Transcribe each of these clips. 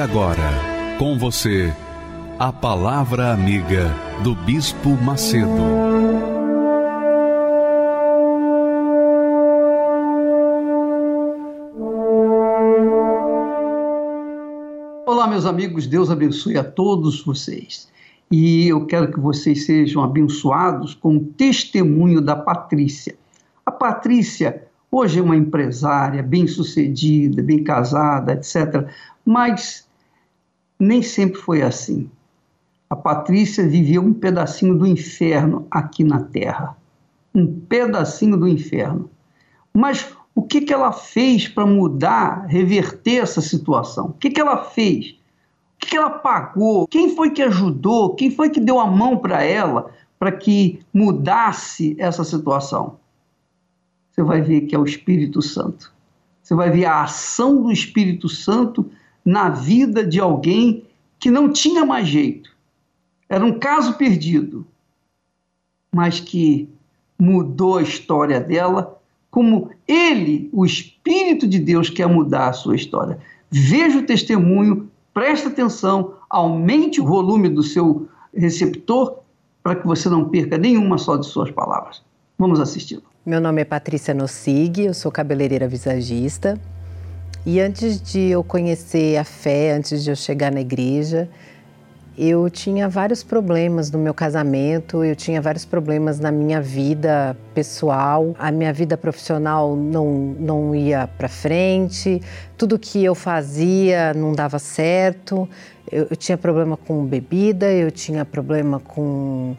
Agora, com você, a Palavra Amiga do Bispo Macedo. Olá, meus amigos, Deus abençoe a todos vocês. E eu quero que vocês sejam abençoados com o testemunho da Patrícia. A Patrícia hoje é uma empresária bem-sucedida, bem casada, etc. Mas nem sempre foi assim. A Patrícia viveu um pedacinho do inferno aqui na Terra. Um pedacinho do inferno. Mas o que, que ela fez para mudar, reverter essa situação? O que, que ela fez? O que, que ela pagou? Quem foi que ajudou? Quem foi que deu a mão para ela para que mudasse essa situação? Você vai ver que é o Espírito Santo. Você vai ver a ação do Espírito Santo na vida de alguém que não tinha mais jeito. Era um caso perdido, mas que mudou a história dela, como ele, o Espírito de Deus, quer mudar a sua história. Veja o testemunho, preste atenção, aumente o volume do seu receptor para que você não perca nenhuma só de suas palavras. Vamos assisti-lo. Meu nome é Patrícia Nossig, eu sou cabeleireira visagista. E antes de eu conhecer a fé, antes de eu chegar na igreja, eu tinha vários problemas no meu casamento, eu tinha vários problemas na minha vida pessoal, a minha vida profissional não, não ia para frente, tudo que eu fazia não dava certo, eu, eu tinha problema com bebida, eu tinha problema com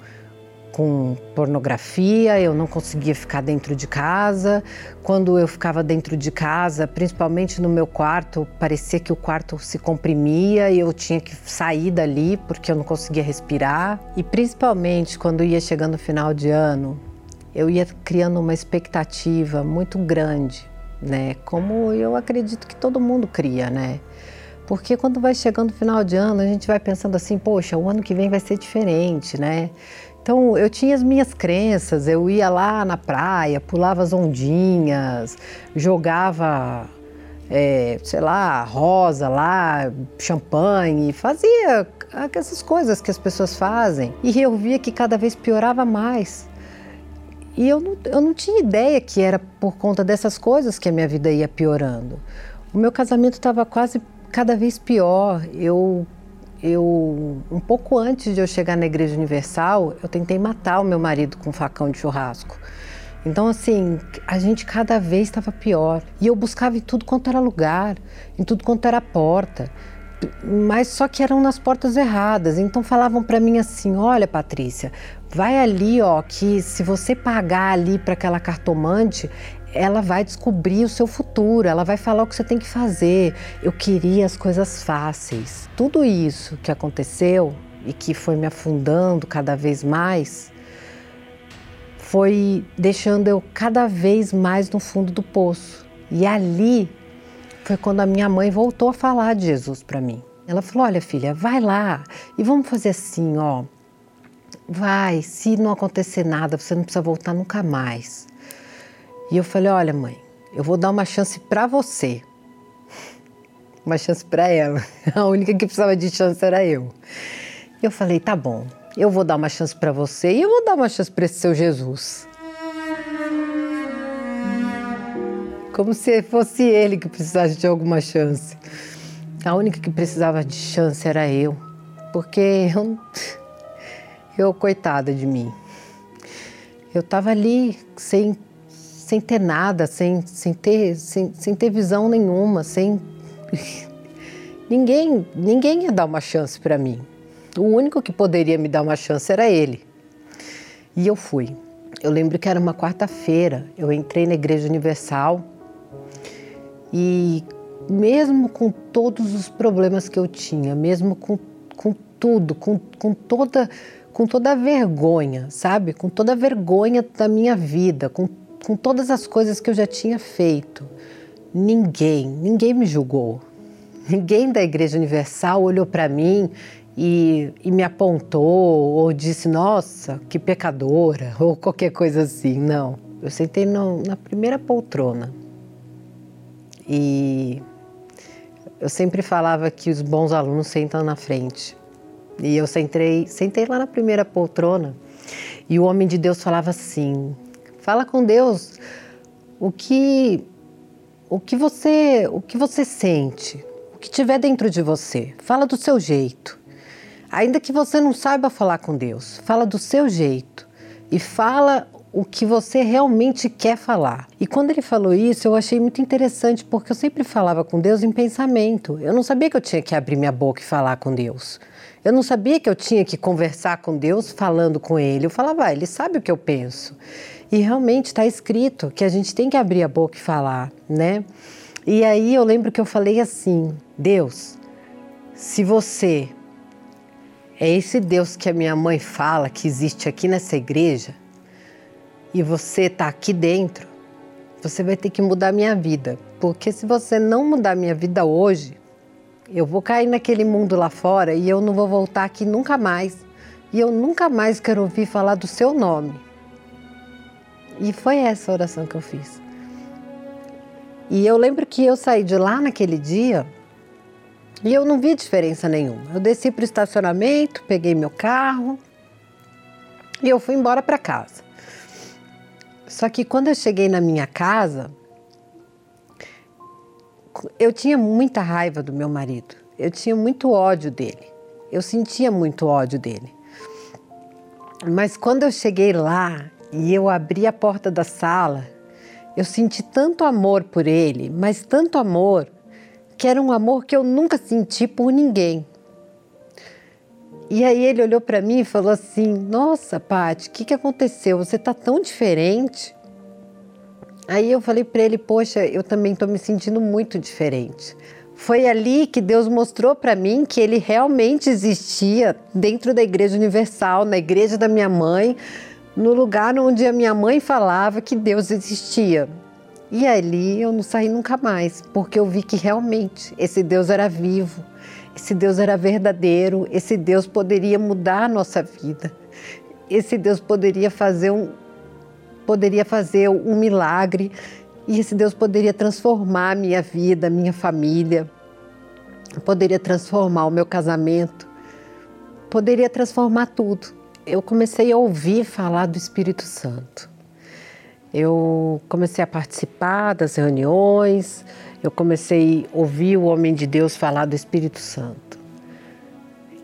com pornografia, eu não conseguia ficar dentro de casa. Quando eu ficava dentro de casa, principalmente no meu quarto, parecia que o quarto se comprimia e eu tinha que sair dali porque eu não conseguia respirar. E principalmente quando ia chegando o final de ano, eu ia criando uma expectativa muito grande, né? Como eu acredito que todo mundo cria, né? Porque quando vai chegando o final de ano, a gente vai pensando assim, poxa, o ano que vem vai ser diferente, né? Então eu tinha as minhas crenças, eu ia lá na praia, pulava as ondinhas, jogava, é, sei lá, rosa lá, champanhe, fazia essas coisas que as pessoas fazem. E eu via que cada vez piorava mais. E eu não, eu não tinha ideia que era por conta dessas coisas que a minha vida ia piorando. O meu casamento estava quase cada vez pior. Eu eu um pouco antes de eu chegar na Igreja Universal, eu tentei matar o meu marido com um facão de churrasco. Então, assim, a gente cada vez estava pior. E eu buscava em tudo quanto era lugar, em tudo quanto era porta. Mas só que eram nas portas erradas. Então falavam para mim assim: "Olha, Patrícia, vai ali, ó, que se você pagar ali para aquela cartomante, ela vai descobrir o seu futuro, ela vai falar o que você tem que fazer. Eu queria as coisas fáceis. Tudo isso que aconteceu e que foi me afundando cada vez mais foi deixando eu cada vez mais no fundo do poço. E ali foi quando a minha mãe voltou a falar de Jesus para mim. Ela falou: "Olha, filha, vai lá e vamos fazer assim, ó. Vai, se não acontecer nada, você não precisa voltar nunca mais. E eu falei: Olha, mãe, eu vou dar uma chance para você. Uma chance para ela. A única que precisava de chance era eu. E eu falei: Tá bom, eu vou dar uma chance para você e eu vou dar uma chance para esse seu Jesus. Como se fosse ele que precisasse de alguma chance. A única que precisava de chance era eu. Porque eu. Eu, coitada de mim. Eu estava ali sem sem ter nada, sem, sem, ter, sem, sem ter visão nenhuma, sem. ninguém, ninguém ia dar uma chance para mim. O único que poderia me dar uma chance era ele. E eu fui. Eu lembro que era uma quarta-feira. Eu entrei na Igreja Universal e mesmo com todos os problemas que eu tinha, mesmo com, com tudo, com, com toda com toda a vergonha, sabe? Com toda a vergonha da minha vida, com, com todas as coisas que eu já tinha feito. Ninguém, ninguém me julgou. Ninguém da Igreja Universal olhou para mim e, e, me apontou ou disse, nossa, que pecadora, ou qualquer coisa assim. Não. Eu sentei no, na primeira poltrona. E eu sempre falava que os bons alunos sentam na frente. E eu sentei, sentei lá na primeira poltrona e o homem de Deus falava assim: fala com Deus o que o que você o que você sente, o que tiver dentro de você. Fala do seu jeito. Ainda que você não saiba falar com Deus, fala do seu jeito e fala o que você realmente quer falar. E quando ele falou isso, eu achei muito interessante, porque eu sempre falava com Deus em pensamento. Eu não sabia que eu tinha que abrir minha boca e falar com Deus. Eu não sabia que eu tinha que conversar com Deus falando com Ele. Eu falava, ah, Ele sabe o que eu penso. E realmente está escrito que a gente tem que abrir a boca e falar, né? E aí eu lembro que eu falei assim: Deus, se você é esse Deus que a minha mãe fala que existe aqui nessa igreja e você está aqui dentro, você vai ter que mudar a minha vida. Porque se você não mudar a minha vida hoje, eu vou cair naquele mundo lá fora e eu não vou voltar aqui nunca mais. E eu nunca mais quero ouvir falar do seu nome. E foi essa oração que eu fiz. E eu lembro que eu saí de lá naquele dia e eu não vi diferença nenhuma. Eu desci para o estacionamento, peguei meu carro e eu fui embora para casa. Só que quando eu cheguei na minha casa, eu tinha muita raiva do meu marido. Eu tinha muito ódio dele. Eu sentia muito ódio dele. Mas quando eu cheguei lá e eu abri a porta da sala, eu senti tanto amor por ele, mas tanto amor, que era um amor que eu nunca senti por ninguém. E aí ele olhou para mim e falou assim: Nossa, Paty, o que, que aconteceu? Você está tão diferente. Aí eu falei para ele, poxa, eu também estou me sentindo muito diferente. Foi ali que Deus mostrou para mim que ele realmente existia dentro da Igreja Universal, na igreja da minha mãe, no lugar onde a minha mãe falava que Deus existia. E ali eu não saí nunca mais, porque eu vi que realmente esse Deus era vivo, esse Deus era verdadeiro, esse Deus poderia mudar a nossa vida, esse Deus poderia fazer um, poderia fazer um milagre e esse Deus poderia transformar a minha vida, minha família, poderia transformar o meu casamento, poderia transformar tudo. Eu comecei a ouvir falar do Espírito Santo. Eu comecei a participar das reuniões, eu comecei a ouvir o homem de Deus falar do Espírito Santo.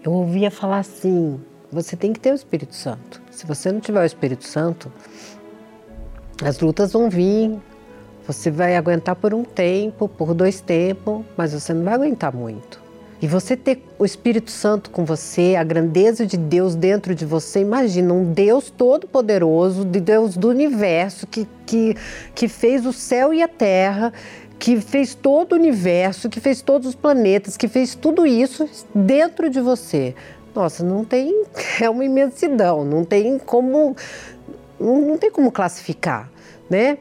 Eu ouvia falar assim: você tem que ter o Espírito Santo. Se você não tiver o Espírito Santo, as lutas vão vir, você vai aguentar por um tempo, por dois tempos, mas você não vai aguentar muito. E você ter o Espírito Santo com você, a grandeza de Deus dentro de você, imagina um Deus todo-poderoso, de Deus do universo, que, que, que fez o céu e a terra, que fez todo o universo, que fez todos os planetas, que fez tudo isso dentro de você. Nossa, não tem. É uma imensidão, não tem como não, tem como classificar, né?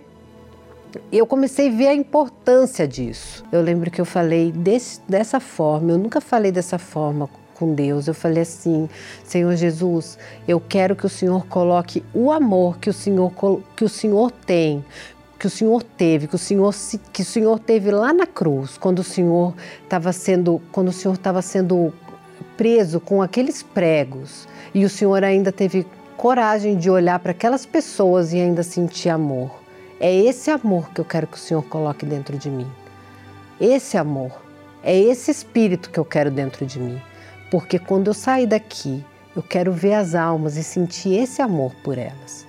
Eu comecei a ver a importância disso. Eu lembro que eu falei desse, dessa forma, eu nunca falei dessa forma com Deus. Eu falei assim: Senhor Jesus, eu quero que o Senhor coloque o amor que o Senhor, que o Senhor tem, que o Senhor teve, que o Senhor, que o Senhor teve lá na cruz, quando o Senhor estava sendo, quando o Senhor estava sendo preso com aqueles pregos e o Senhor ainda teve coragem de olhar para aquelas pessoas e ainda sentir amor. É esse amor que eu quero que o Senhor coloque dentro de mim. Esse amor. É esse espírito que eu quero dentro de mim. Porque quando eu sair daqui, eu quero ver as almas e sentir esse amor por elas.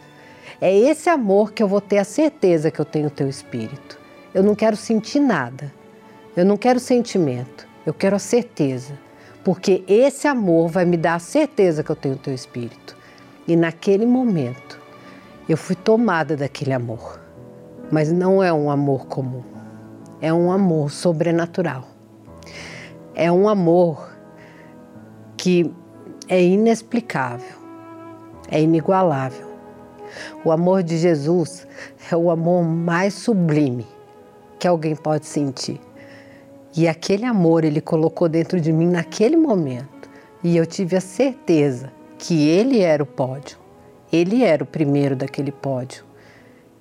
É esse amor que eu vou ter a certeza que eu tenho o teu espírito. Eu não quero sentir nada. Eu não quero sentimento. Eu quero a certeza. Porque esse amor vai me dar a certeza que eu tenho o teu espírito. E naquele momento, eu fui tomada daquele amor. Mas não é um amor comum. é um amor sobrenatural. É um amor que é inexplicável, é inigualável. O amor de Jesus é o amor mais sublime que alguém pode sentir. E aquele amor ele colocou dentro de mim naquele momento. E eu tive a certeza que ele era o pódio. Ele era o primeiro daquele pódio.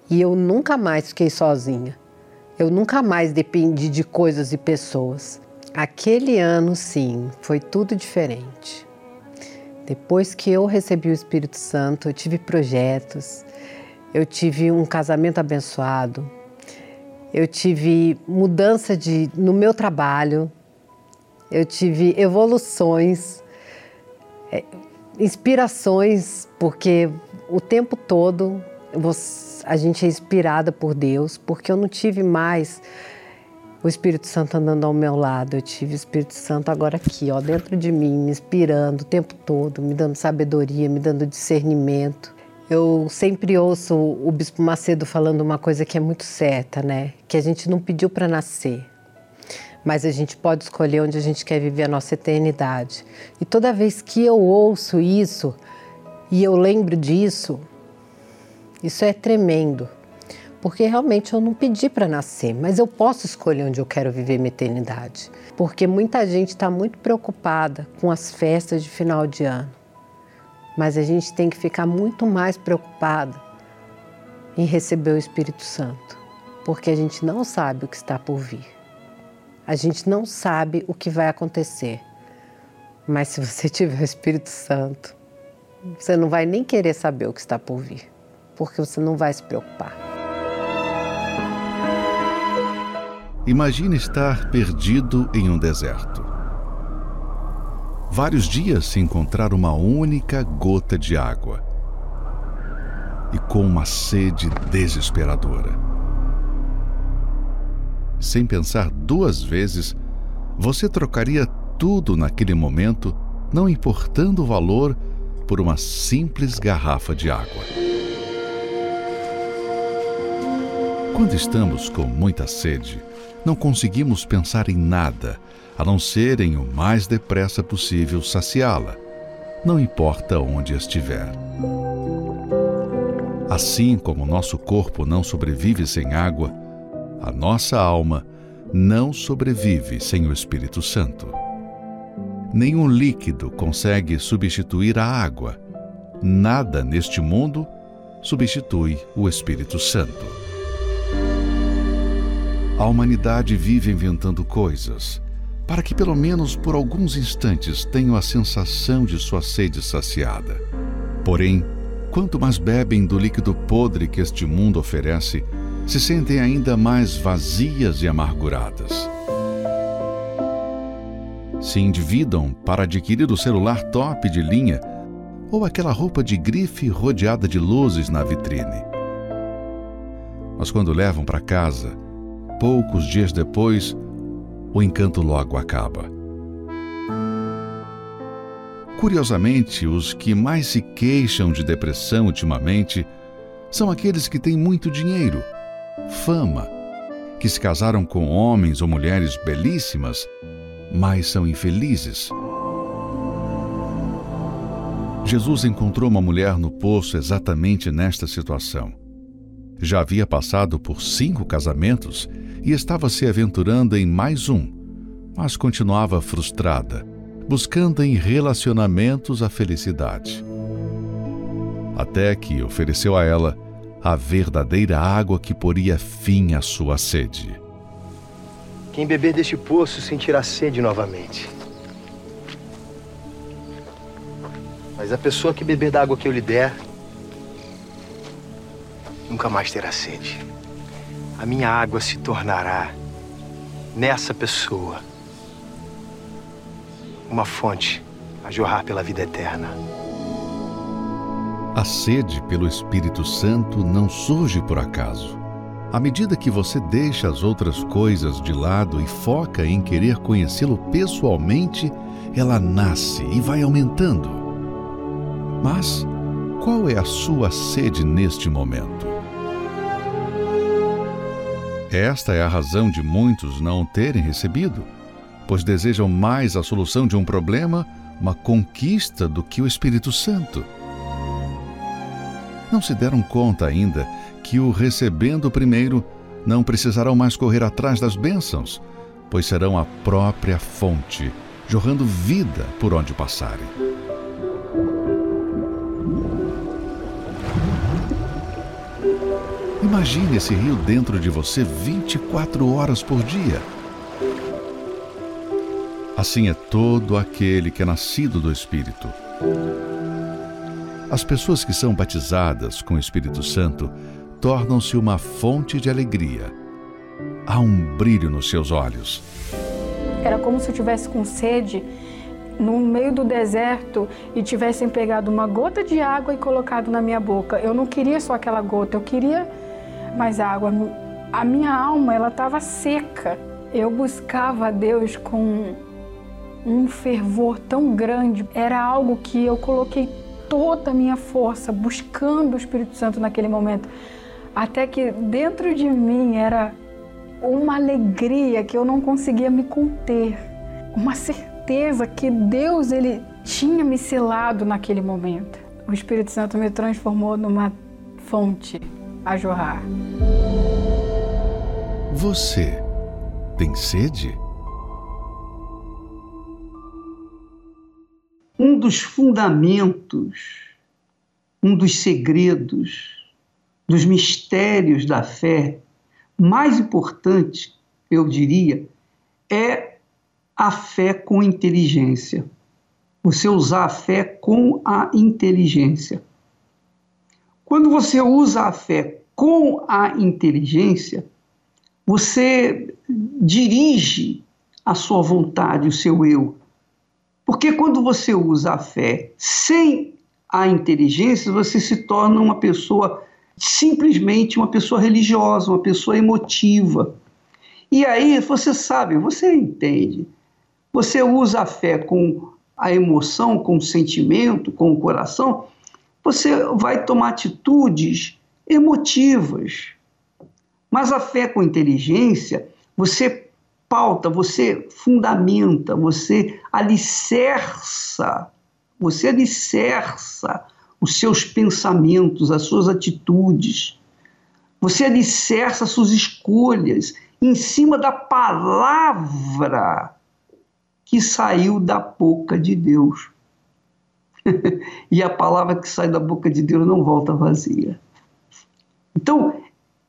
E eu nunca mais fiquei sozinha. Eu nunca mais dependi de coisas e pessoas. Aquele ano, sim, foi tudo diferente. Depois que eu recebi o Espírito Santo, eu tive projetos, eu tive um casamento abençoado, eu tive mudança de, no meu trabalho, eu tive evoluções, é, inspirações, porque o tempo todo a gente é inspirada por Deus, porque eu não tive mais o Espírito Santo andando ao meu lado, eu tive o Espírito Santo agora aqui, ó, dentro de mim, me inspirando o tempo todo, me dando sabedoria, me dando discernimento. Eu sempre ouço o Bispo Macedo falando uma coisa que é muito certa, né? Que a gente não pediu para nascer, mas a gente pode escolher onde a gente quer viver a nossa eternidade. E toda vez que eu ouço isso e eu lembro disso, isso é tremendo, porque realmente eu não pedi para nascer, mas eu posso escolher onde eu quero viver minha eternidade. Porque muita gente está muito preocupada com as festas de final de ano, mas a gente tem que ficar muito mais preocupado em receber o Espírito Santo, porque a gente não sabe o que está por vir. A gente não sabe o que vai acontecer. Mas se você tiver o Espírito Santo, você não vai nem querer saber o que está por vir, porque você não vai se preocupar. Imagine estar perdido em um deserto. Vários dias sem encontrar uma única gota de água e com uma sede desesperadora sem pensar duas vezes, você trocaria tudo naquele momento, não importando o valor, por uma simples garrafa de água. Quando estamos com muita sede, não conseguimos pensar em nada a não ser em o mais depressa possível saciá-la, não importa onde estiver. Assim como nosso corpo não sobrevive sem água, a nossa alma não sobrevive sem o Espírito Santo. Nenhum líquido consegue substituir a água. Nada neste mundo substitui o Espírito Santo. A humanidade vive inventando coisas para que, pelo menos por alguns instantes, tenham a sensação de sua sede saciada. Porém, quanto mais bebem do líquido podre que este mundo oferece, se sentem ainda mais vazias e amarguradas. Se endividam para adquirir o celular top de linha ou aquela roupa de grife rodeada de luzes na vitrine. Mas quando levam para casa, poucos dias depois, o encanto logo acaba. Curiosamente, os que mais se queixam de depressão ultimamente são aqueles que têm muito dinheiro fama, que se casaram com homens ou mulheres belíssimas, mas são infelizes. Jesus encontrou uma mulher no poço exatamente nesta situação. Já havia passado por cinco casamentos e estava se aventurando em mais um, mas continuava frustrada, buscando em relacionamentos a felicidade. Até que ofereceu a ela a verdadeira água que poria fim à sua sede. Quem beber deste poço sentirá sede novamente. Mas a pessoa que beber da água que eu lhe der, nunca mais terá sede. A minha água se tornará, nessa pessoa, uma fonte a jorrar pela vida eterna. A sede pelo Espírito Santo não surge por acaso. À medida que você deixa as outras coisas de lado e foca em querer conhecê-lo pessoalmente, ela nasce e vai aumentando. Mas qual é a sua sede neste momento? Esta é a razão de muitos não terem recebido, pois desejam mais a solução de um problema, uma conquista, do que o Espírito Santo. Não se deram conta ainda que o recebendo primeiro não precisarão mais correr atrás das bênçãos, pois serão a própria fonte, jorrando vida por onde passarem. Imagine esse rio dentro de você 24 horas por dia. Assim é todo aquele que é nascido do Espírito. As pessoas que são batizadas com o Espírito Santo tornam-se uma fonte de alegria. Há um brilho nos seus olhos. Era como se eu tivesse com sede no meio do deserto e tivessem pegado uma gota de água e colocado na minha boca. Eu não queria só aquela gota, eu queria mais água. A minha alma, ela estava seca. Eu buscava a Deus com um fervor tão grande. Era algo que eu coloquei toda a minha força buscando o Espírito Santo naquele momento. Até que dentro de mim era uma alegria que eu não conseguia me conter. Uma certeza que Deus ele tinha me selado naquele momento. O Espírito Santo me transformou numa fonte a jorrar. Você tem sede? Um dos fundamentos, um dos segredos, dos mistérios da fé mais importante, eu diria, é a fé com inteligência. Você usar a fé com a inteligência. Quando você usa a fé com a inteligência, você dirige a sua vontade, o seu eu. Porque quando você usa a fé sem a inteligência, você se torna uma pessoa simplesmente uma pessoa religiosa, uma pessoa emotiva. E aí você sabe, você entende. Você usa a fé com a emoção, com o sentimento, com o coração, você vai tomar atitudes emotivas. Mas a fé com inteligência, você pauta, você fundamenta, você alicerça, você alicerça os seus pensamentos, as suas atitudes. Você alicerça suas escolhas em cima da palavra que saiu da boca de Deus. e a palavra que sai da boca de Deus não volta vazia. Então,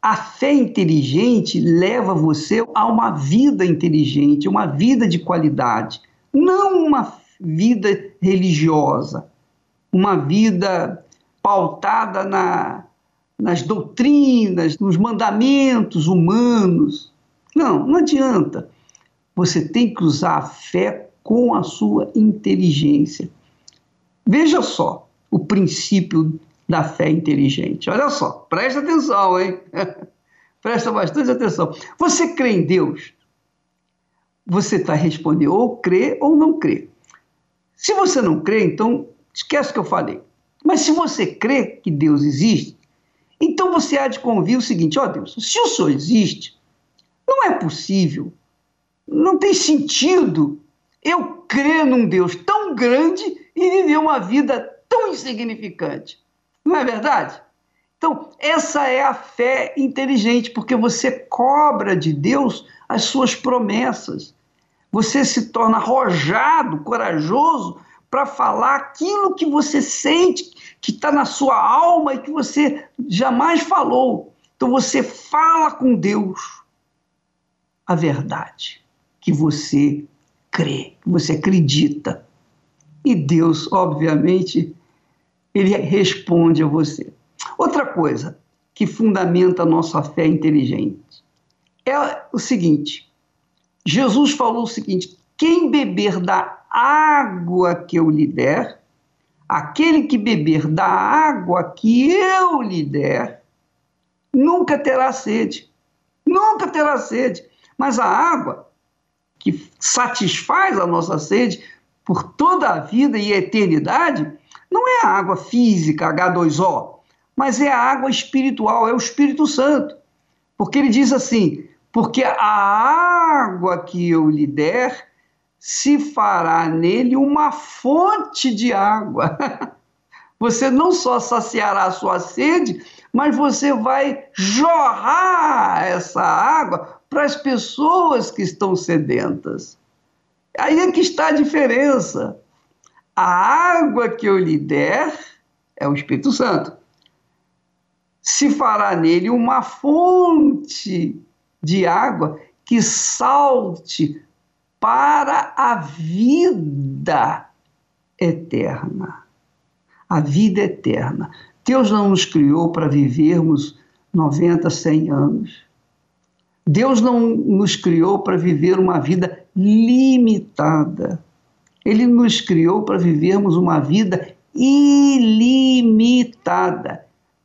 a fé inteligente leva você a uma vida inteligente, uma vida de qualidade, não uma vida religiosa, uma vida pautada na, nas doutrinas, nos mandamentos humanos. Não, não adianta. Você tem que usar a fé com a sua inteligência. Veja só o princípio da fé inteligente. Olha só, presta atenção, hein? presta bastante atenção. Você crê em Deus? Você vai responder ou crê ou não crê. Se você não crê, então esquece o que eu falei. Mas se você crê que Deus existe, então você há de convir o seguinte: ó oh Deus, se o Senhor existe, não é possível, não tem sentido eu crer num Deus tão grande e viver uma vida tão insignificante. Não é verdade? Então, essa é a fé inteligente, porque você cobra de Deus as suas promessas. Você se torna arrojado, corajoso para falar aquilo que você sente, que está na sua alma e que você jamais falou. Então, você fala com Deus a verdade que você crê, que você acredita. E Deus, obviamente, ele responde a você. Outra coisa que fundamenta a nossa fé inteligente é o seguinte: Jesus falou o seguinte: quem beber da água que eu lhe der, aquele que beber da água que eu lhe der, nunca terá sede. Nunca terá sede. Mas a água que satisfaz a nossa sede por toda a vida e a eternidade, não é a água física, H2O, mas é a água espiritual, é o Espírito Santo. Porque ele diz assim: porque a água que eu lhe der se fará nele uma fonte de água. Você não só saciará a sua sede, mas você vai jorrar essa água para as pessoas que estão sedentas. Aí é que está a diferença. A água que eu lhe der é o Espírito Santo. Se fará nele uma fonte de água que salte para a vida eterna. A vida eterna. Deus não nos criou para vivermos 90, 100 anos. Deus não nos criou para viver uma vida limitada. Ele nos criou para vivermos uma vida ilimitada.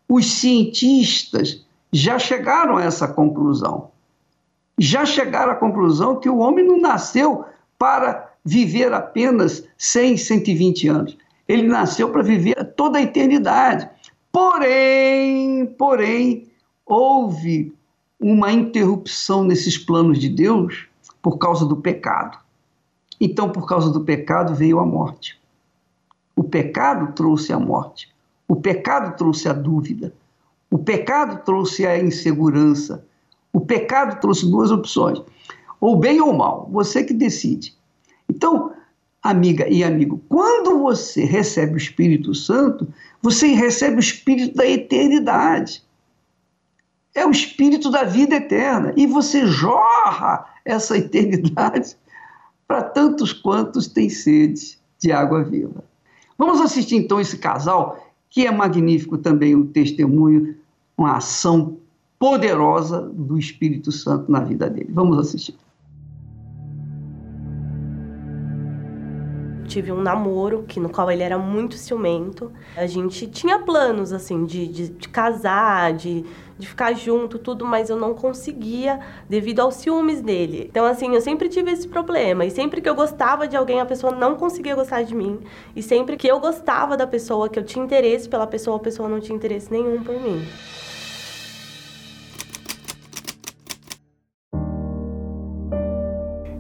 Os cientistas já chegaram a essa conclusão. Já chegaram à conclusão que o homem não nasceu para viver apenas 100, 120 anos. Ele nasceu para viver toda a eternidade. Porém, porém, houve uma interrupção nesses planos de Deus por causa do pecado. Então, por causa do pecado, veio a morte. O pecado trouxe a morte. O pecado trouxe a dúvida. O pecado trouxe a insegurança. O pecado trouxe duas opções: ou bem ou mal, você que decide. Então, amiga e amigo, quando você recebe o Espírito Santo, você recebe o Espírito da eternidade. É o Espírito da vida eterna. E você jorra essa eternidade para tantos quantos têm sede de água viva. Vamos assistir então esse casal, que é magnífico também o testemunho, uma ação poderosa do Espírito Santo na vida dele. Vamos assistir. tive um namoro que no qual ele era muito ciumento. A gente tinha planos assim de, de, de casar, de, de ficar junto, tudo, mas eu não conseguia devido aos ciúmes dele. Então assim, eu sempre tive esse problema e sempre que eu gostava de alguém, a pessoa não conseguia gostar de mim. E sempre que eu gostava da pessoa, que eu tinha interesse pela pessoa, a pessoa não tinha interesse nenhum por mim.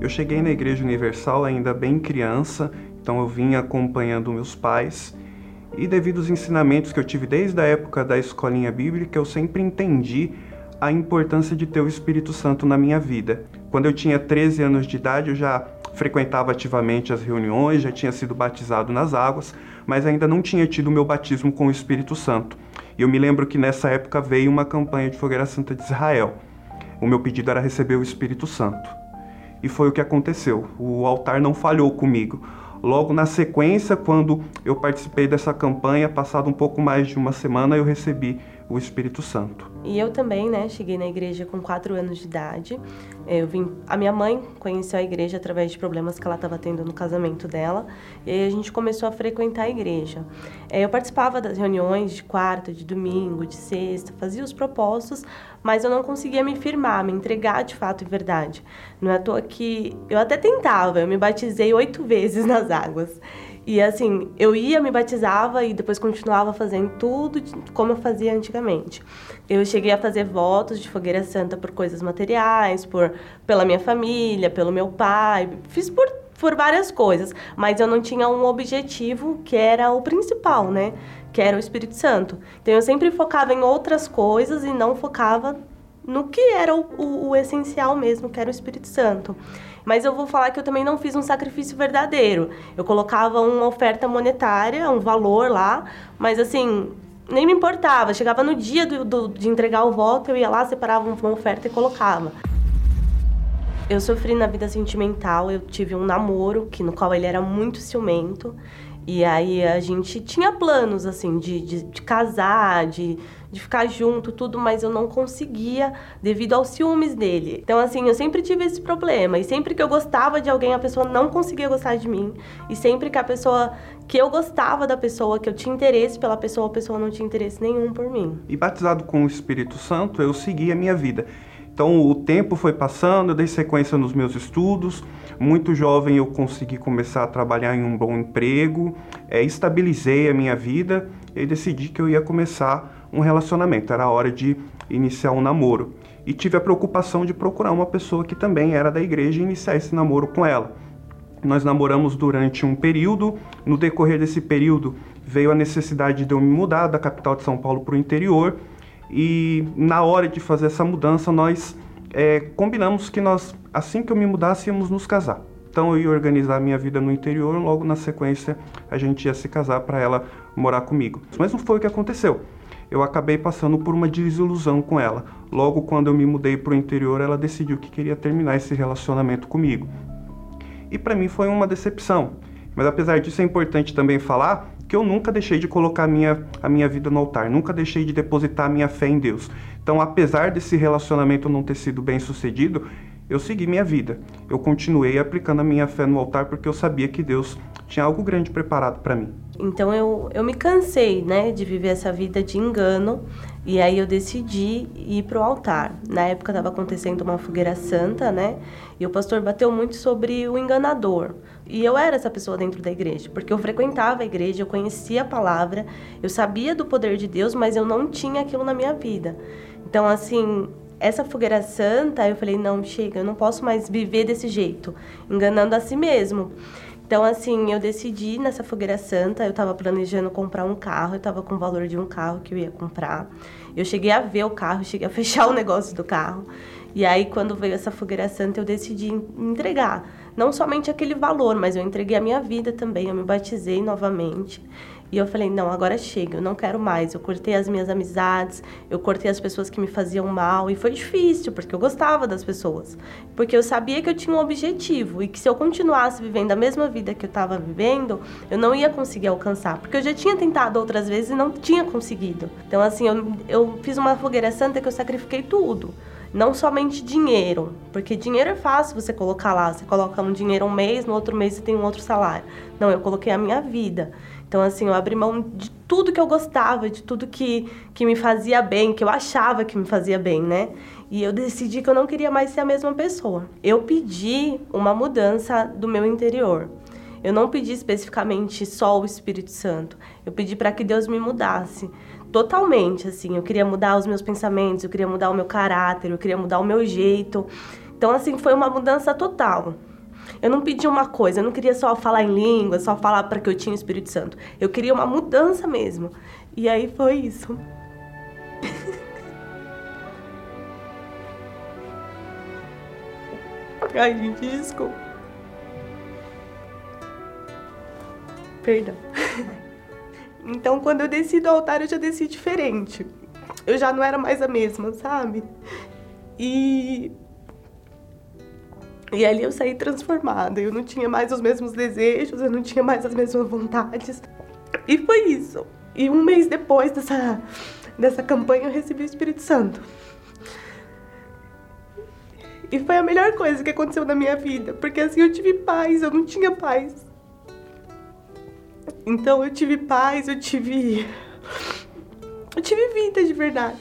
Eu cheguei na Igreja Universal ainda bem criança então eu vim acompanhando meus pais e devido aos ensinamentos que eu tive desde a época da escolinha bíblica, eu sempre entendi a importância de ter o Espírito Santo na minha vida. Quando eu tinha 13 anos de idade, eu já frequentava ativamente as reuniões, já tinha sido batizado nas águas, mas ainda não tinha tido o meu batismo com o Espírito Santo. E eu me lembro que nessa época veio uma campanha de Fogueira Santa de Israel. O meu pedido era receber o Espírito Santo. E foi o que aconteceu. O altar não falhou comigo. Logo na sequência, quando eu participei dessa campanha, passado um pouco mais de uma semana, eu recebi o Espírito Santo. E eu também, né, cheguei na igreja com quatro anos de idade. Eu vim, a minha mãe conheceu a igreja através de problemas que ela estava tendo no casamento dela, e aí a gente começou a frequentar a igreja. É, eu participava das reuniões de quarta, de domingo, de sexta, fazia os propósitos, mas eu não conseguia me firmar, me entregar de fato e verdade. Não é à toa que eu até tentava, eu me batizei oito vezes nas águas. E assim, eu ia, me batizava e depois continuava fazendo tudo como eu fazia antigamente. Eu cheguei a fazer votos de fogueira santa por coisas materiais, por pela minha família, pelo meu pai, fiz por por várias coisas, mas eu não tinha um objetivo que era o principal, né? Que era o Espírito Santo. Então eu sempre focava em outras coisas e não focava no que era o, o, o essencial mesmo, que era o Espírito Santo. Mas eu vou falar que eu também não fiz um sacrifício verdadeiro. Eu colocava uma oferta monetária, um valor lá, mas assim, nem me importava. Chegava no dia do, do, de entregar o voto, eu ia lá, separava uma oferta e colocava. Eu sofri na vida sentimental, eu tive um namoro que no qual ele era muito ciumento. E aí a gente tinha planos, assim, de, de, de, casar, de, de ficar junto, tudo, mas eu não conseguia devido aos ciúmes dele. Então, assim, eu sempre tive esse problema. E sempre que eu gostava de alguém, a pessoa não conseguia gostar de mim. E sempre que a pessoa, que eu gostava da pessoa, que eu tinha interesse pela pessoa, a pessoa não tinha interesse nenhum por mim. E batizado com o Espírito Santo, eu segui a minha vida. Então o tempo foi passando, eu dei sequência nos meus estudos. Muito jovem eu consegui começar a trabalhar em um bom emprego, é, estabilizei a minha vida e decidi que eu ia começar um relacionamento, era a hora de iniciar um namoro. E tive a preocupação de procurar uma pessoa que também era da igreja e iniciar esse namoro com ela. Nós namoramos durante um período, no decorrer desse período veio a necessidade de eu me mudar da capital de São Paulo para o interior e na hora de fazer essa mudança nós é, combinamos que nós, assim que eu me mudasse, íamos nos casar. Então eu ia organizar a minha vida no interior, logo na sequência a gente ia se casar para ela morar comigo. Mas não foi o que aconteceu. Eu acabei passando por uma desilusão com ela. Logo quando eu me mudei para o interior, ela decidiu que queria terminar esse relacionamento comigo. E para mim foi uma decepção. Mas apesar disso é importante também falar que eu nunca deixei de colocar a minha, a minha vida no altar, nunca deixei de depositar a minha fé em Deus. Então, apesar desse relacionamento não ter sido bem sucedido, eu segui minha vida. Eu continuei aplicando a minha fé no altar porque eu sabia que Deus tinha algo grande preparado para mim. Então eu, eu me cansei, né, de viver essa vida de engano e aí eu decidi ir pro altar. Na época estava acontecendo uma fogueira santa, né? E o pastor bateu muito sobre o enganador. E eu era essa pessoa dentro da igreja, porque eu frequentava a igreja, eu conhecia a palavra, eu sabia do poder de Deus, mas eu não tinha aquilo na minha vida. Então, assim, essa fogueira santa, eu falei: não, chega, eu não posso mais viver desse jeito, enganando a si mesmo. Então, assim, eu decidi nessa fogueira santa, eu estava planejando comprar um carro, eu estava com o valor de um carro que eu ia comprar. Eu cheguei a ver o carro, cheguei a fechar o negócio do carro. E aí, quando veio essa fogueira santa, eu decidi entregar. Não somente aquele valor, mas eu entreguei a minha vida também. Eu me batizei novamente. E eu falei, não, agora chega, eu não quero mais. Eu cortei as minhas amizades, eu cortei as pessoas que me faziam mal. E foi difícil, porque eu gostava das pessoas. Porque eu sabia que eu tinha um objetivo e que se eu continuasse vivendo a mesma vida que eu estava vivendo, eu não ia conseguir alcançar. Porque eu já tinha tentado outras vezes e não tinha conseguido. Então, assim, eu, eu fiz uma fogueira santa que eu sacrifiquei tudo não somente dinheiro, porque dinheiro é fácil você colocar lá, você coloca um dinheiro um mês, no outro mês você tem um outro salário. Não, eu coloquei a minha vida. Então, assim, eu abri mão de tudo que eu gostava, de tudo que, que me fazia bem, que eu achava que me fazia bem, né? E eu decidi que eu não queria mais ser a mesma pessoa. Eu pedi uma mudança do meu interior. Eu não pedi especificamente só o Espírito Santo. Eu pedi para que Deus me mudasse totalmente, assim. Eu queria mudar os meus pensamentos, eu queria mudar o meu caráter, eu queria mudar o meu jeito. Então, assim, foi uma mudança total. Eu não pedi uma coisa, eu não queria só falar em língua, só falar para que eu tinha o Espírito Santo. Eu queria uma mudança mesmo. E aí foi isso. Ai, gente, desculpa. Perdão. Então, quando eu desci do altar, eu já desci diferente. Eu já não era mais a mesma, sabe? E e ali eu saí transformada. Eu não tinha mais os mesmos desejos, eu não tinha mais as mesmas vontades. E foi isso. E um mês depois dessa, dessa campanha eu recebi o Espírito Santo. E foi a melhor coisa que aconteceu na minha vida, porque assim eu tive paz, eu não tinha paz. Então eu tive paz, eu tive. Eu tive vida de verdade.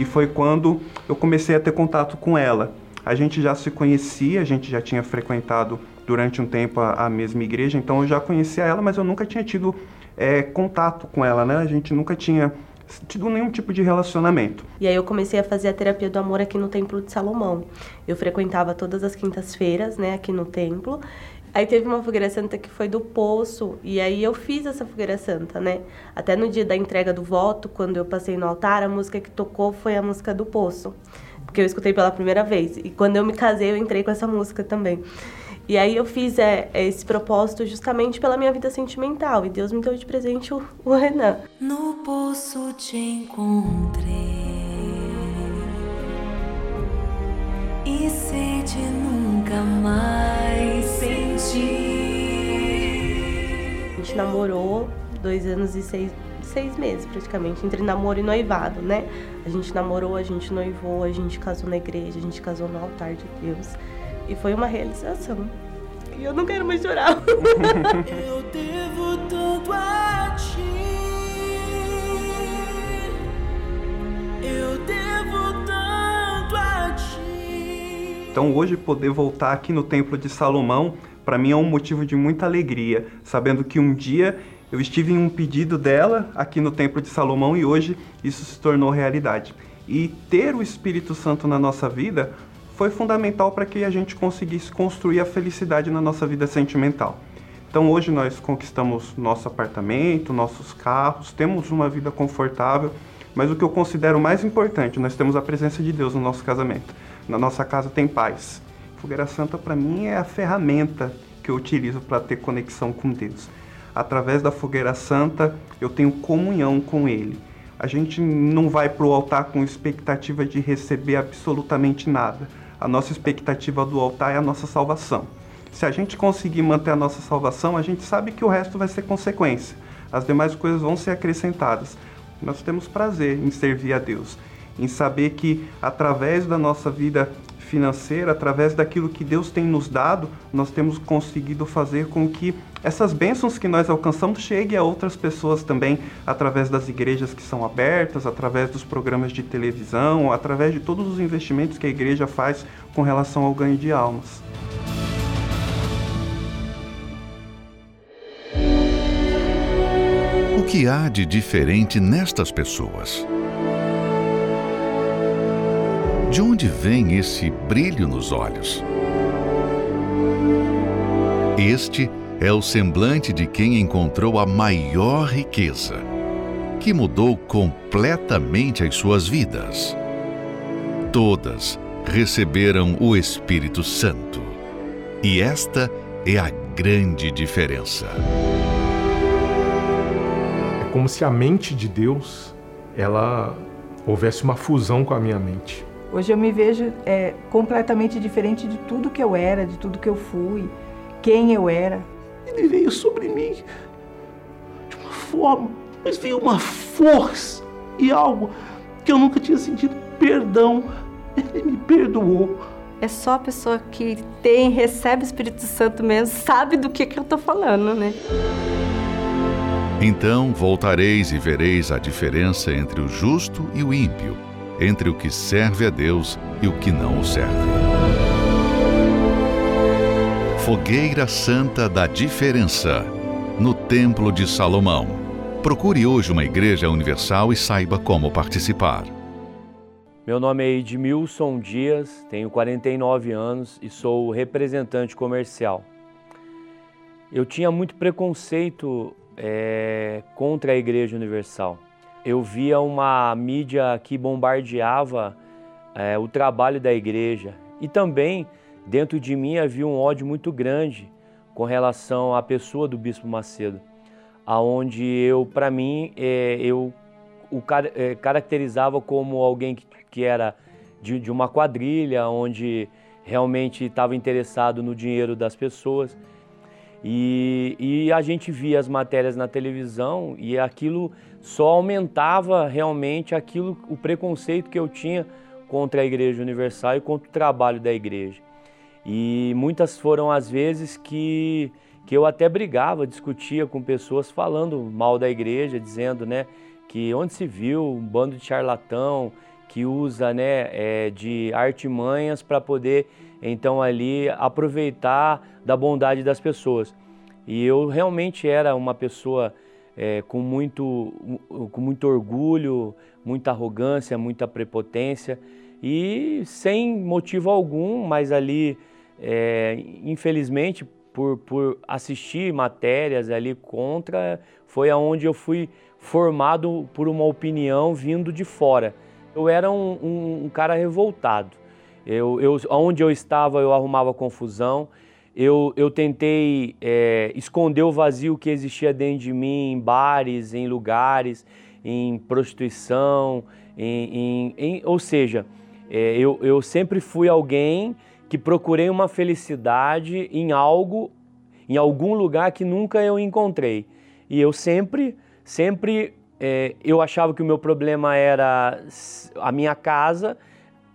E foi quando eu comecei a ter contato com ela. A gente já se conhecia, a gente já tinha frequentado durante um tempo a, a mesma igreja, então eu já conhecia ela, mas eu nunca tinha tido é, contato com ela, né? A gente nunca tinha tido nenhum tipo de relacionamento. E aí eu comecei a fazer a terapia do amor aqui no Templo de Salomão. Eu frequentava todas as quintas-feiras, né, aqui no templo, Aí teve uma fogueira santa que foi do poço, e aí eu fiz essa fogueira santa, né? Até no dia da entrega do voto, quando eu passei no altar, a música que tocou foi a música do poço, porque eu escutei pela primeira vez. E quando eu me casei, eu entrei com essa música também. E aí eu fiz é, esse propósito justamente pela minha vida sentimental, e Deus me deu de presente o, o Renan. No poço te encontrei. E sede nunca mais a gente namorou dois anos e seis, seis meses praticamente, entre namoro e noivado, né? A gente namorou, a gente noivou, a gente casou na igreja, a gente casou no altar de Deus. E foi uma realização. E eu não quero mais chorar. eu devo tanto a ti. Eu devo tanto a ti. Então hoje poder voltar aqui no Templo de Salomão para mim é um motivo de muita alegria, sabendo que um dia eu estive em um pedido dela aqui no Templo de Salomão e hoje isso se tornou realidade. E ter o Espírito Santo na nossa vida foi fundamental para que a gente conseguisse construir a felicidade na nossa vida sentimental. Então hoje nós conquistamos nosso apartamento, nossos carros, temos uma vida confortável, mas o que eu considero mais importante, nós temos a presença de Deus no nosso casamento. Na nossa casa tem paz. Fogueira Santa para mim é a ferramenta que eu utilizo para ter conexão com Deus. Através da Fogueira Santa eu tenho comunhão com Ele a gente não vai para o altar com expectativa de receber absolutamente nada. A nossa expectativa do altar é a nossa salvação. Se a gente conseguir manter a nossa salvação, a gente sabe que o resto vai ser consequência. As demais coisas vão ser acrescentadas. Nós temos prazer em servir a Deus, em saber que através da nossa vida financeira, através daquilo que Deus tem nos dado, nós temos conseguido fazer com que essas bênçãos que nós alcançamos cheguem a outras pessoas também, através das igrejas que são abertas, através dos programas de televisão, através de todos os investimentos que a igreja faz com relação ao ganho de almas. O que há de diferente nestas pessoas? De onde vem esse brilho nos olhos? Este é o semblante de quem encontrou a maior riqueza, que mudou completamente as suas vidas. Todas receberam o Espírito Santo. E esta é a grande diferença. É como se a mente de Deus, ela houvesse uma fusão com a minha mente. Hoje eu me vejo é, completamente diferente de tudo que eu era, de tudo que eu fui, quem eu era. Ele veio sobre mim de uma forma, mas veio uma força e algo que eu nunca tinha sentido perdão. Ele me perdoou. É só a pessoa que tem, recebe o Espírito Santo mesmo, sabe do que, que eu estou falando, né? Então voltareis e vereis a diferença entre o justo e o ímpio entre o que serve a Deus e o que não o serve. Fogueira Santa da Diferença, no Templo de Salomão. Procure hoje uma igreja universal e saiba como participar. Meu nome é Edmilson Dias, tenho 49 anos e sou representante comercial. Eu tinha muito preconceito é, contra a Igreja Universal eu via uma mídia que bombardeava é, o trabalho da igreja e também dentro de mim havia um ódio muito grande com relação à pessoa do Bispo Macedo, aonde eu, para mim, é, eu o é, caracterizava como alguém que, que era de, de uma quadrilha, onde realmente estava interessado no dinheiro das pessoas. E, e, a gente via as matérias na televisão e aquilo só aumentava realmente aquilo, o preconceito que eu tinha contra a Igreja Universal e contra o trabalho da igreja. E muitas foram as vezes que, que eu até brigava, discutia com pessoas falando mal da igreja, dizendo né, que onde se viu um bando de charlatão que usa né, é, de artimanhas para poder então ali aproveitar da bondade das pessoas. E eu realmente era uma pessoa é, com, muito, com muito orgulho, muita arrogância, muita prepotência e sem motivo algum, mas ali, é, infelizmente, por, por assistir matérias ali contra, foi aonde eu fui formado por uma opinião vindo de fora. Eu era um, um, um cara revoltado. Eu, eu, onde eu estava, eu arrumava confusão. Eu, eu tentei é, esconder o vazio que existia dentro de mim em bares, em lugares, em prostituição, em, em, em ou seja, é, eu, eu sempre fui alguém que procurei uma felicidade em algo, em algum lugar que nunca eu encontrei. E eu sempre, sempre, é, eu achava que o meu problema era a minha casa,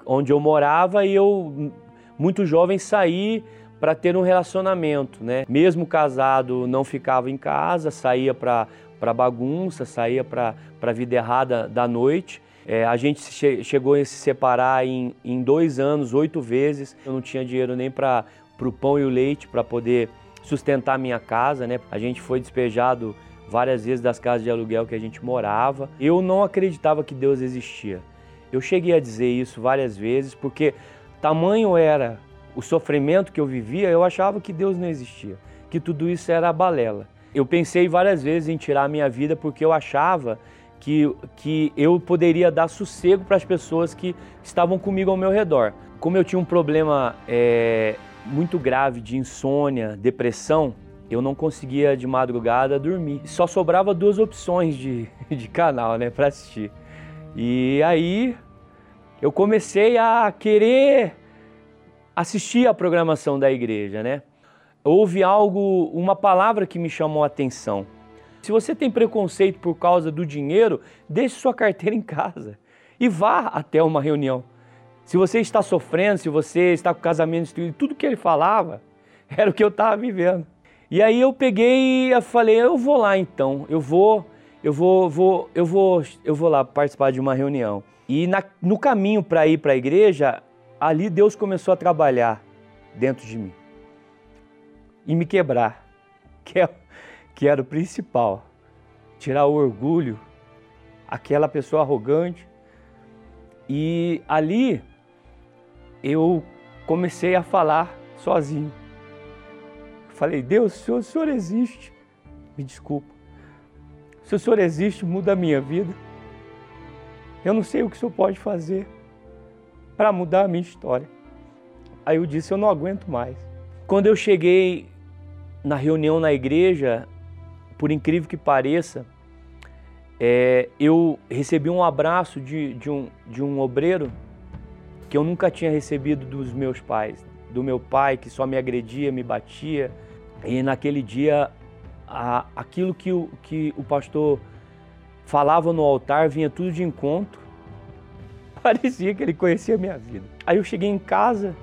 onde eu morava, e eu, muito jovem, saí para ter um relacionamento, né? Mesmo casado, não ficava em casa, saía para para bagunça, saía para a vida errada da noite. É, a gente che chegou a se separar em, em dois anos, oito vezes. Eu não tinha dinheiro nem para o pão e o leite para poder sustentar minha casa, né? A gente foi despejado várias vezes das casas de aluguel que a gente morava. Eu não acreditava que Deus existia. Eu cheguei a dizer isso várias vezes porque tamanho era o sofrimento que eu vivia, eu achava que Deus não existia, que tudo isso era balela. Eu pensei várias vezes em tirar a minha vida porque eu achava que, que eu poderia dar sossego para as pessoas que estavam comigo ao meu redor. Como eu tinha um problema é, muito grave de insônia, depressão, eu não conseguia de madrugada dormir. Só sobrava duas opções de, de canal né, para assistir. E aí eu comecei a querer assistir a programação da igreja, né? Houve algo, uma palavra que me chamou a atenção. Se você tem preconceito por causa do dinheiro, deixe sua carteira em casa e vá até uma reunião. Se você está sofrendo, se você está com casamento destruído, tudo que ele falava era o que eu estava vivendo. E aí eu peguei e falei, eu vou lá então, eu vou, eu vou, vou, eu vou, eu vou lá participar de uma reunião. E na, no caminho para ir para a igreja, ali Deus começou a trabalhar dentro de mim e me quebrar, que, é, que era o principal. Tirar o orgulho, aquela pessoa arrogante. E ali eu comecei a falar sozinho. Falei, Deus, se o Senhor existe, me desculpa. Se o Senhor existe, muda a minha vida. Eu não sei o que o Senhor pode fazer para mudar a minha história. Aí eu disse, eu não aguento mais. Quando eu cheguei na reunião na igreja, por incrível que pareça, é, eu recebi um abraço de, de, um, de um obreiro que eu nunca tinha recebido dos meus pais. Do meu pai, que só me agredia, me batia. E naquele dia, a, aquilo que o, que o pastor falava no altar vinha tudo de encontro. Parecia que ele conhecia a minha vida. Aí eu cheguei em casa,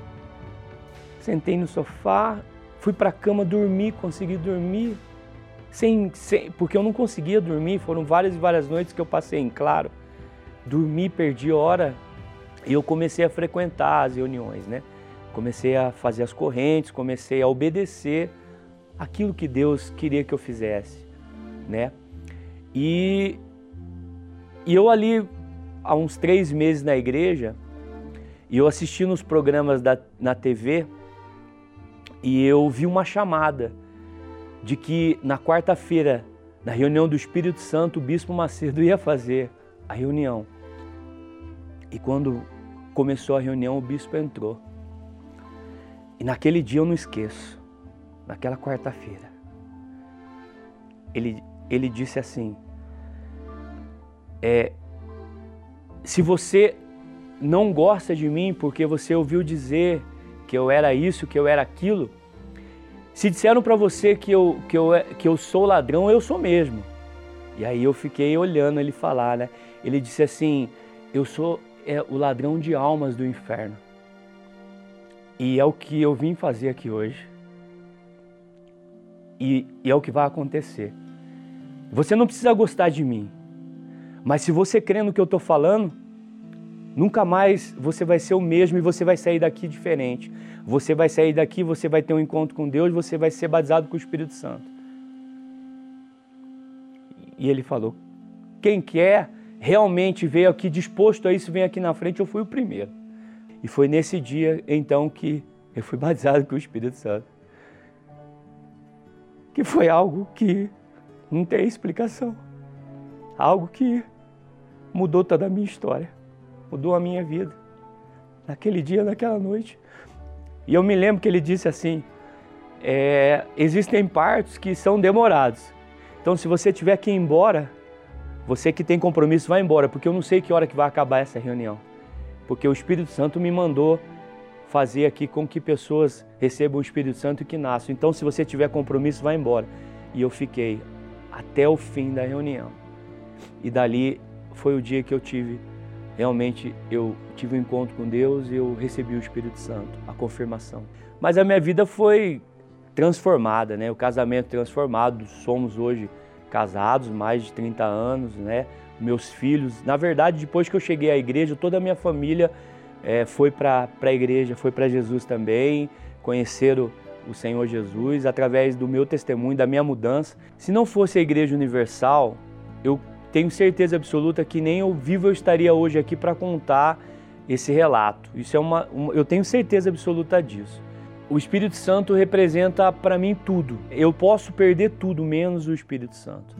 sentei no sofá, fui para a cama dormir, consegui dormir. Sem, sem, porque eu não conseguia dormir, foram várias e várias noites que eu passei em claro. Dormi, perdi hora e eu comecei a frequentar as reuniões, né? Comecei a fazer as correntes, comecei a obedecer aquilo que Deus queria que eu fizesse, né? E, e eu ali, há uns três meses na igreja, e eu assisti nos programas da, na TV, e eu vi uma chamada de que na quarta-feira, na reunião do Espírito Santo, o Bispo Macedo ia fazer a reunião. E quando começou a reunião, o bispo entrou. E naquele dia eu não esqueço, naquela quarta-feira, ele, ele disse assim: é, se você não gosta de mim porque você ouviu dizer que eu era isso, que eu era aquilo, se disseram para você que eu, que, eu, que eu sou ladrão, eu sou mesmo. E aí eu fiquei olhando ele falar, né? Ele disse assim: Eu sou é, o ladrão de almas do inferno. E é o que eu vim fazer aqui hoje. E, e é o que vai acontecer. Você não precisa gostar de mim, mas se você crê no que eu estou falando, nunca mais você vai ser o mesmo e você vai sair daqui diferente. Você vai sair daqui, você vai ter um encontro com Deus, você vai ser batizado com o Espírito Santo. E ele falou: quem quer realmente veio aqui disposto a isso, vem aqui na frente, eu fui o primeiro. E foi nesse dia, então, que eu fui batizado com o Espírito Santo. Que foi algo que não tem explicação. Algo que mudou toda a minha história, mudou a minha vida. Naquele dia, naquela noite. E eu me lembro que ele disse assim: é, existem partos que são demorados. Então, se você tiver que ir embora, você que tem compromisso, vai embora, porque eu não sei que hora que vai acabar essa reunião. Porque o Espírito Santo me mandou fazer aqui com que pessoas recebam o Espírito Santo e que nasçam. Então, se você tiver compromisso, vai embora. E eu fiquei até o fim da reunião. E dali foi o dia que eu tive realmente eu tive um encontro com Deus e eu recebi o Espírito Santo, a confirmação. Mas a minha vida foi transformada, né? O casamento transformado, somos hoje casados, mais de 30 anos, né? Meus filhos, na verdade, depois que eu cheguei à igreja, toda a minha família é, foi para a igreja, foi para Jesus também, conheceram o Senhor Jesus, através do meu testemunho, da minha mudança. Se não fosse a Igreja Universal, eu tenho certeza absoluta que nem eu vivo eu estaria hoje aqui para contar esse relato. Isso é uma, uma, eu tenho certeza absoluta disso. O Espírito Santo representa para mim tudo. Eu posso perder tudo menos o Espírito Santo.